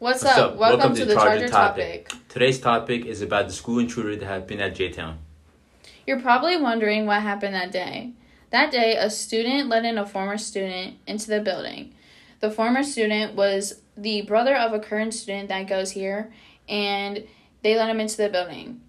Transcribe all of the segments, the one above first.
What's, up? Welcome, to, the Charger topic. Today's topic is about the school intruder that been at J Town. You're probably wondering what happened that day. That day, a student let in a former student into the building. The former student was the brother of a current student that goes here, and they let him into the building.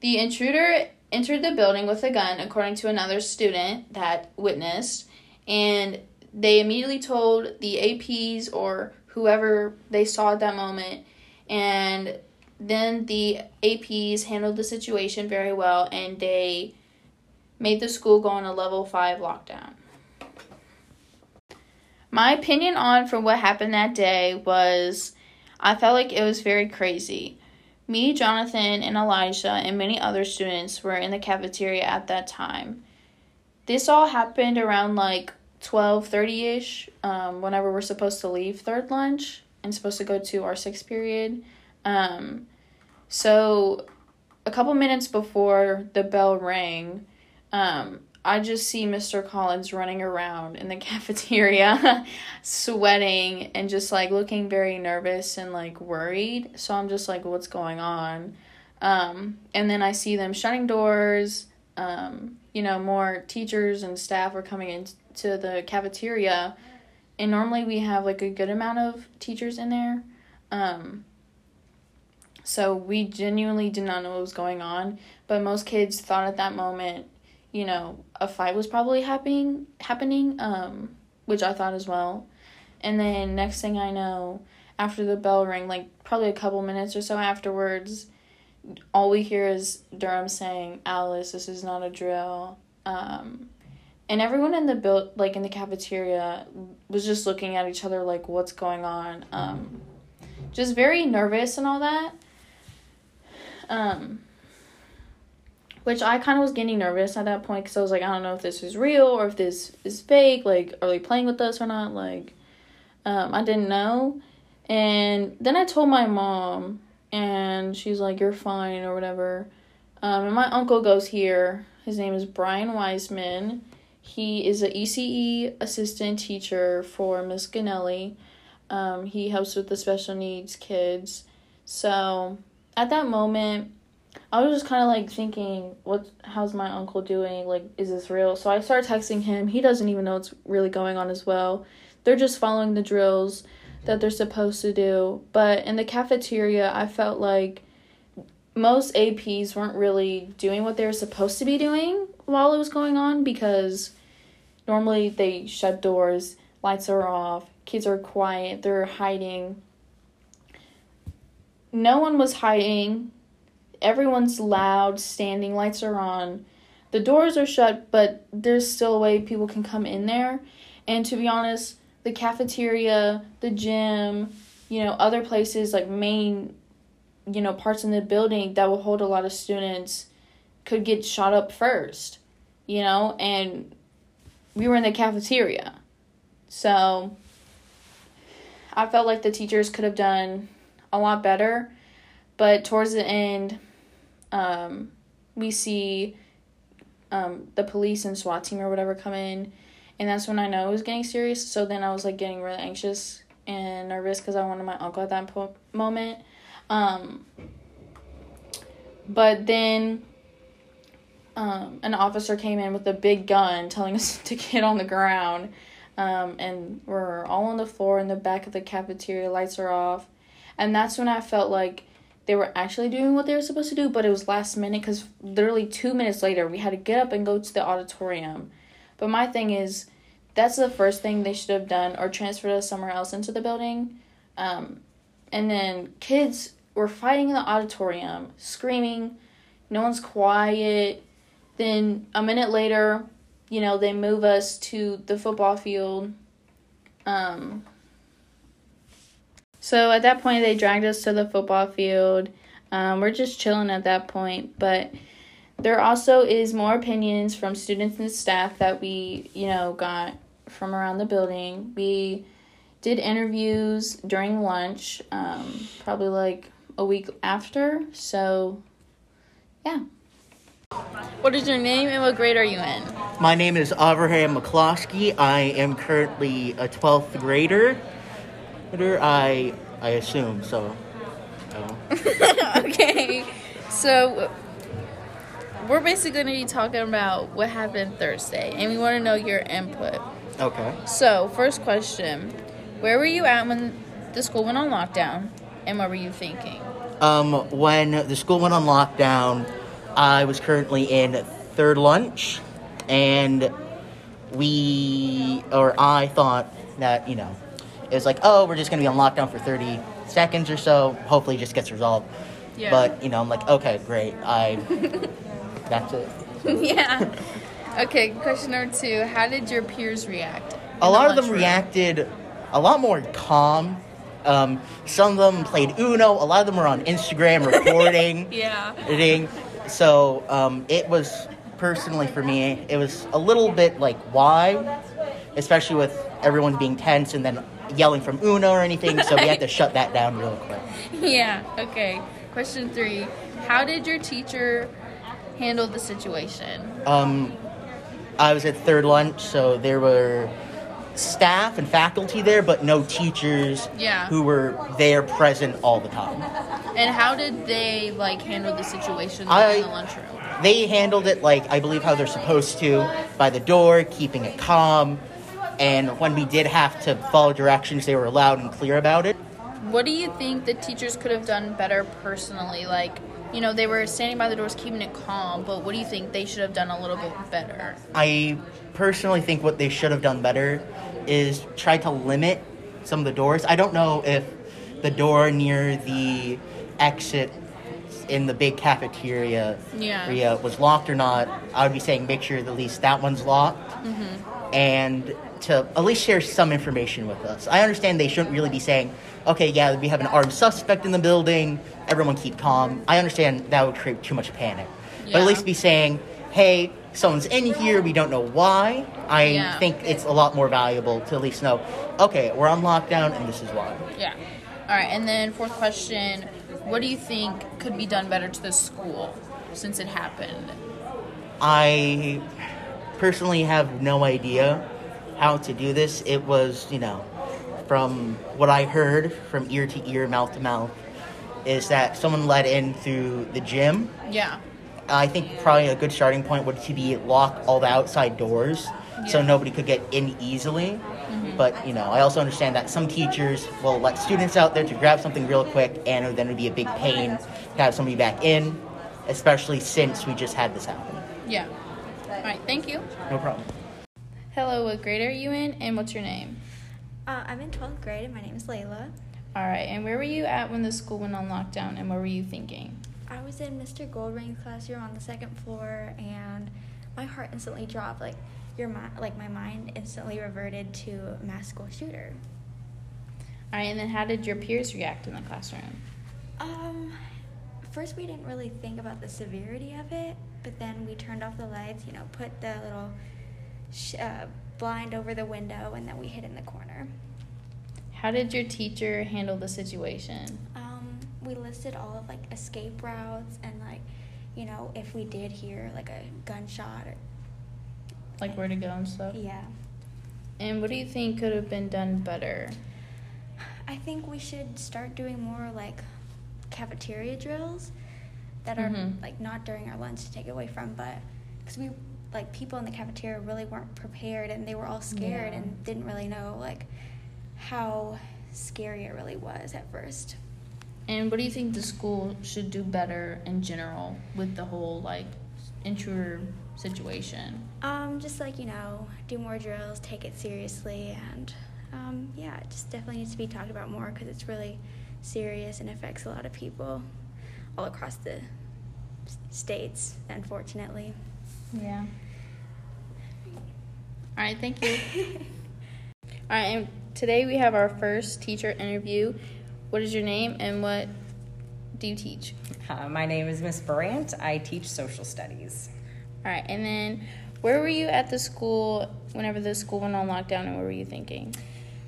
The intruder entered the building with a gun, according to another student that witnessed, and they immediately told the APs or whoever they saw at that moment, and then the APs handled the situation very well and they made the school go on a level 5 lockdown. My opinion on from what happened that day was I felt like it was very crazy. Me, Jonathan, and Elijah, and many other students were in the cafeteria at that time. This all happened around like 12:30ish, um, whenever we're supposed to leave third lunch and supposed to go to our sixth period. Um, so a couple minutes before the bell rang, um, I just see Mr. Collins running around in the cafeteria, sweating and just like looking very nervous and like worried. So I'm just like, what's going on? Um, and then I see them shutting doors. Um, you know, more teachers and staff are coming into the cafeteria. And normally we have like a good amount of teachers in there. Um, so we genuinely did not know what was going on, but most kids thought at that moment, you know, a fight was probably happening happening, um, which I thought as well. And then next thing I know, after the bell rang, like probably a couple minutes or so afterwards, all we hear is Durham saying, "Alice, this is not a drill." Um, and everyone in the build, like in the cafeteria, was just looking at each other like, "What's going on?" Um, just very nervous and all that. Um, which I kind of was getting nervous at that point because I was like, I don't know if this is real or if this is fake. Like, are they playing with us or not? Like, um, I didn't know. And then I told my mom, and she's like, You're fine or whatever. Um, and my uncle goes here. His name is Brian Wiseman. He is a ECE assistant teacher for Miss Ganelli. Um, he helps with the special needs kids. So at that moment, I was just kind of like thinking, what? How's my uncle doing? Like, is this real? So I start texting him. He doesn't even know what's really going on as well. They're just following the drills that they're supposed to do. But in the cafeteria, I felt like most APs weren't really doing what they were supposed to be doing while it was going on because normally they shut doors, lights are off, kids are quiet, they're hiding no one was hiding. Everyone's loud, standing, lights are on. The doors are shut, but there's still a way people can come in there. And to be honest, the cafeteria, the gym, you know, other places like main, you know, parts in the building that will hold a lot of students could get shot up first, you know, and we were in the cafeteria. So I felt like the teachers could have done a lot better. But towards the end, um, we see um, the police and SWAT team or whatever come in, and that's when I know it was getting serious. So then I was like getting really anxious and nervous because I wanted my uncle at that po- moment. Um, but then um, an officer came in with a big gun telling us to get on the ground. Um, and we're all on the floor in the back of the cafeteria, lights are off. And that's when I felt like they were actually doing what they were supposed to do, but it was last minute because literally two minutes later we had to get up and go to the auditorium. But my thing is, that's the first thing they should have done or transferred us somewhere else into the building. Um, and then kids were fighting in the auditorium, screaming, no one's quiet. Then a minute later, you know, they move us to the football field. Um, so at that point, they dragged us to the football field. Um, we're just chilling at that point, but there also is more opinions from students and staff that we, you know, got from around the building. We did interviews during lunch, um, probably like a week after. So, yeah. What is your name and what grade are you in? My name is Abraham McCloskey. I am currently a 12th grader. I I assume so. Oh. okay, so we're basically going to be talking about what happened Thursday, and we want to know your input. Okay. So, first question Where were you at when the school went on lockdown, and what were you thinking? Um, when the school went on lockdown, I was currently in third lunch, and we, or I thought that, you know, it was like, oh, we're just going to be on lockdown for 30 seconds or so. Hopefully it just gets resolved. Yeah. But, you know, I'm like, okay, great. I, that's it. yeah. Okay, question number two How did your peers react? a lot of them lunchroom? reacted a lot more calm. Um, some of them played Uno. A lot of them were on Instagram recording, Yeah. editing. So um, it was personally for me, it was a little bit like why, especially with everyone being tense and then yelling from Uno or anything. So we had to shut that down real quick. Yeah, okay. Question three How did your teacher handle the situation? Um, I was at third lunch, so there were staff and faculty there, but no teachers Yeah. who were there present all the time. And how did they like handle the situation I- in the lunchroom? they handled it like I believe how they're supposed to by the door, keeping it calm. And when we did have to follow directions, they were loud and clear about it. What do you think the teachers could have done better personally? Like, you know, they were standing by the doors keeping it calm, but what do you think they should have done a little bit better? I personally think what they should have done better is try to limit some of the doors. I don't know if the door near the exit in the big cafeteria Yeah. area was locked or not. I would be saying make sure at least that one's locked. Mm-hmm. and to at least share some information with us. I understand they shouldn't really be saying, okay, yeah, we have an armed suspect in the building, everyone keep calm. I understand that would create too much panic. But at least be saying, hey, someone's in here, we don't know why. I Yeah. think it's a lot more valuable to at least know, okay, we're on lockdown and this is why. Yeah. All right, and then fourth question What do you think could be done better to the school since it happened? I personally have no idea how to do this. It was, you know, from what I heard from ear to ear, mouth to mouth, is that someone let in through the gym. Yeah. I think probably a good starting point would to be lock all the outside doors so nobody could get in easily. But you know, I also understand that some teachers will let students out there to grab something real quick, and then it would be a big pain to have somebody back in, especially since we just had this happen. Yeah. All right, thank you. No problem. Hello, what grade are you in and what's your name? Uh, I'm in 12th grade and my name is Layla. All right, and where were you at when the school went on lockdown and what were you thinking? I was in Mr. Goldring's classroom on the second floor and my heart instantly dropped. Like your mi- like my mind instantly reverted to mass school shooter. All right, and then how did your peers react in the classroom? Um, first we didn't really think about the severity of it, but then we turned off the lights. You know, put the little sh- uh, blind over the window, and then we hid in the corner. How did your teacher handle the situation? We listed all of like escape routes and like, you know, if we did hear like a gunshot or Like where to go and stuff? yeah. And what do you think could have been done better? I think we should start doing more like cafeteria drills that are Mhm. like not during our lunch to take away from, but because we like people in the cafeteria really weren't prepared and they were all scared Yeah. and didn't really know like how scary it really was at first. And what do you think the school should do better in general with the whole like intruder situation? Um, just like you know, do more drills, take it seriously, and um, yeah, it just definitely needs to be talked about more because it's really serious and affects a lot of people all across the states, unfortunately. Yeah. All right, thank you. All right, and today we have our first teacher interview. What is your name and what do you teach? Uh, my name is Miss Brandt. I teach social studies. All right, and then where were you at the school whenever the school went on lockdown and what were you thinking?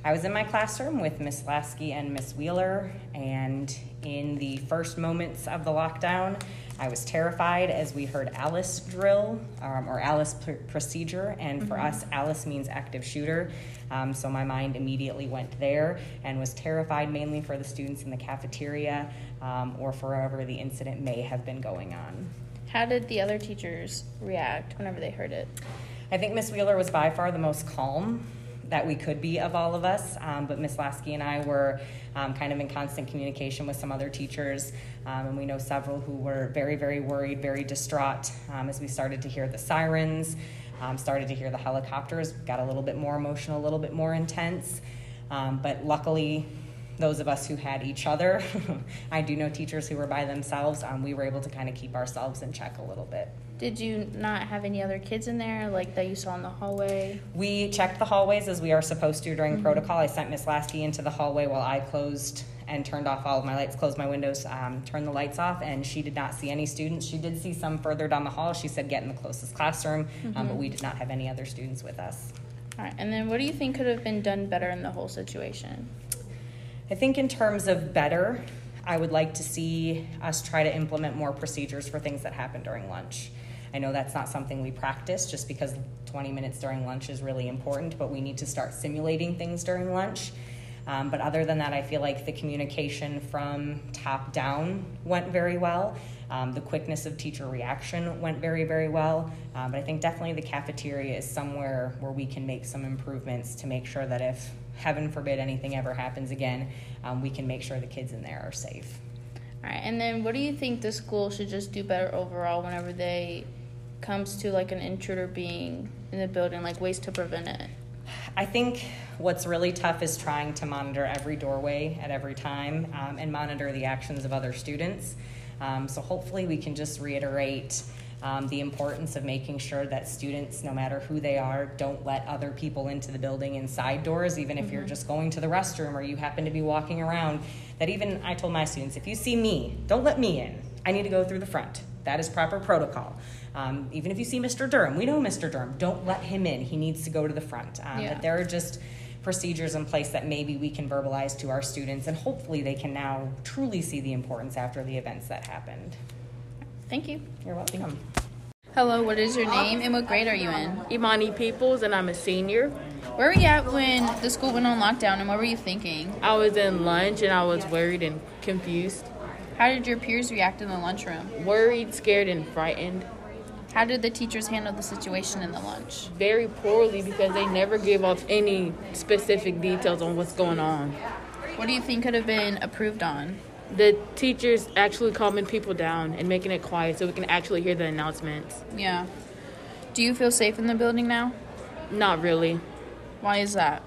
I was in my classroom with Miss Lasky and Miss Wheeler, and in the first moments of the lockdown, I was terrified as we heard Alice drill um, or Alice pr- procedure, and for us, Alice means active shooter. Um, so my mind immediately went there and was terrified mainly for the students in the cafeteria um, or for wherever the incident may have been going on. How did the other teachers react whenever they heard it? I think Miss Wheeler was by far the most calm that we could be of all of us, um, but Miss Lasky and I were um, kind of in constant communication with some other teachers, um, and we know several who were very, very worried, very distraught um, as we started to hear the sirens, um, started to hear the helicopters, got a little bit more emotional, a little bit more intense. But luckily, those of us who had each other, I do know teachers who were by themselves, um, we were able to kind of keep ourselves in check a little bit. Did you not have any other kids in there, like that you saw in the hallway? We checked the hallways as we are supposed to during protocol. I sent Miss Lasky into the hallway while I closed and turned off all of my lights, closed my windows, um, turned the lights off, and she did not see any students. She did see some further down the hall. She said get in the closest classroom, um, but we did not have any other students with us. All right, and then what do you think could have been done better in the whole situation? I think in terms of better, I would like to see us try to implement more procedures for things that happen during lunch. I know that's not something we practice just because 20 minutes during lunch is really important, but we need to start simulating things during lunch. Um, but other than that, I feel like the communication from top down went very well. Um, the quickness of teacher reaction went very, very well. Um, but I think definitely the cafeteria is somewhere where we can make some improvements to make sure that if, heaven forbid, anything ever happens again, um, we can make sure the kids in there are safe. All right, and then what do you think the school should just do better overall whenever they comes to like an intruder being in the building, like ways to prevent it? I think what's really tough is trying to monitor every doorway at every time um, and monitor the actions of other students. Um, so hopefully we can just reiterate um, the importance of making sure that students, no matter who they are, don't let other people into the building inside doors, even if you're just going to the restroom or you happen to be walking around. That even I told my students, if you see me, don't let me in. I need to go through the front. That is proper protocol. Um, even if you see Mr. Durham, we know Mr. Durham, don't let him in. He needs to go to the front. Um, Yeah. But there are just procedures in place that maybe we can verbalize to our students, and hopefully they can now truly see the importance after the events that happened. Thank you. You're welcome. Hello, what is your name and what grade are you in? Imani Peoples, and I'm a senior. Where were you at when the school went on lockdown and what were you thinking? I was in lunch and I was worried and confused. How did your peers react in the lunchroom? Worried, scared, and frightened. How did the teachers handle the situation in the lunch? Very poorly because they never give us any specific details on what's going on. What do you think could have been approved on? The teachers actually calming people down and making it quiet so we can actually hear the announcements. Yeah. Do you feel safe in the building now? Not really. Why is that?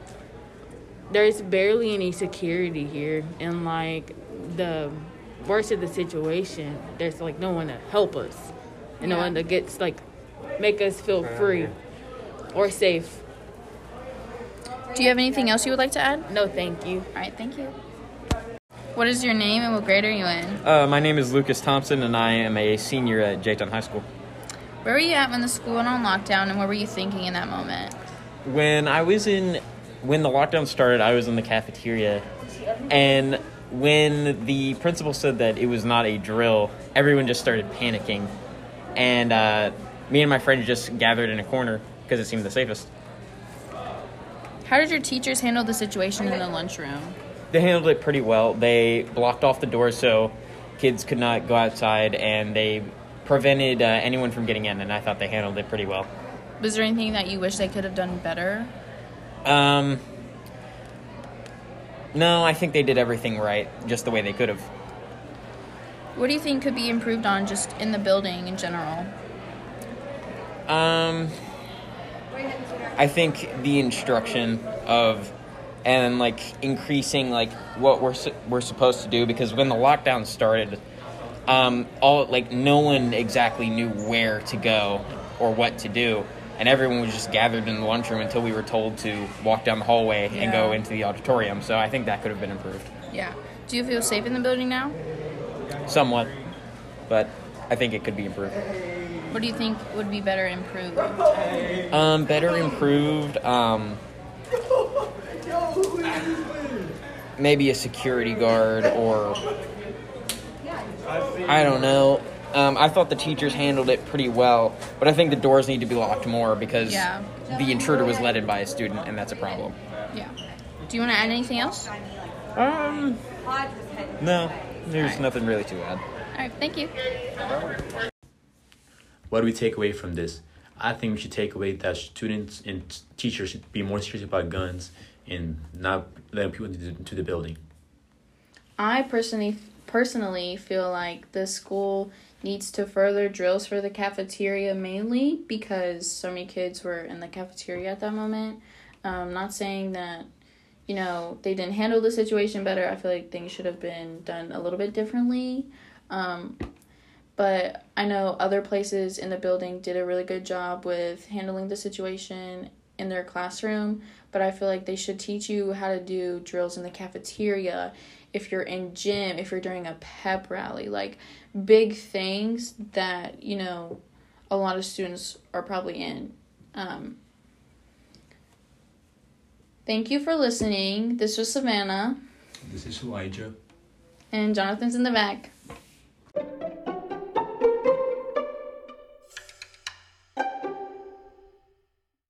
There's barely any security here, and like the worst of the situation, there's like no one to help us, and no one to get like make us feel free or safe. Do you have anything else you would like to add? No, thank you. All right, thank you. What is your name and what grade are you in? Uh, my name is Lucas Thompson, and I am a senior at J-Town High School. Where were you at when the school went on lockdown and what were you thinking in that moment? When I was in, when the lockdown started, I was in the cafeteria, and when the principal said that it was not a drill, everyone just started panicking, and uh, me and my friend just gathered in a corner because it seemed the safest. How did your teachers handle the situation in the lunchroom? They handled it pretty well. They blocked off the doors so kids could not go outside, and they prevented uh, anyone from getting in. And I thought they handled it pretty well. Was there anything that you wish they could have done better? Um, no, I think they did everything right, just the way they could have. What do you think could be improved on just in the building in general? Um, I think the instruction of and like increasing like what we're su- we're supposed to do because when the lockdown started, um, all like no one exactly knew where to go or what to do, and everyone was just gathered in the lunchroom until we were told to walk down the hallway and go into the auditorium. So I think that could have been improved Yeah. Do you feel safe in the building now? somewhat, but I think it could be improved. What do you think would be better improved? Um, better improved. Um, maybe a security guard or I don't know. Um, I thought the teachers handled it pretty well, but I think the doors need to be locked more because Yeah. the intruder was let in by a student, and that's a problem. Yeah. Do you want to add anything else? Um, no, there's nothing really to add. All right. Thank you. What do we take away from this? I think we should take away that students and teachers should be more serious about guns and not letting people into the, building. I personally personally feel like the school needs to further drills for the cafeteria mainly because so many kids were in the cafeteria at that moment. Um, not saying that you know they didn't handle the situation better. I feel like things should have been done a little bit differently. Um, but I know other places in the building did a really good job with handling the situation in their classroom. But I feel like they should teach you how to do drills in the cafeteria if you're in gym, if you're doing a pep rally, like big things that, you know, a lot of students are probably in. Um, thank you for listening. This was Savannah, This is Elijah. and Jonathan's in the back.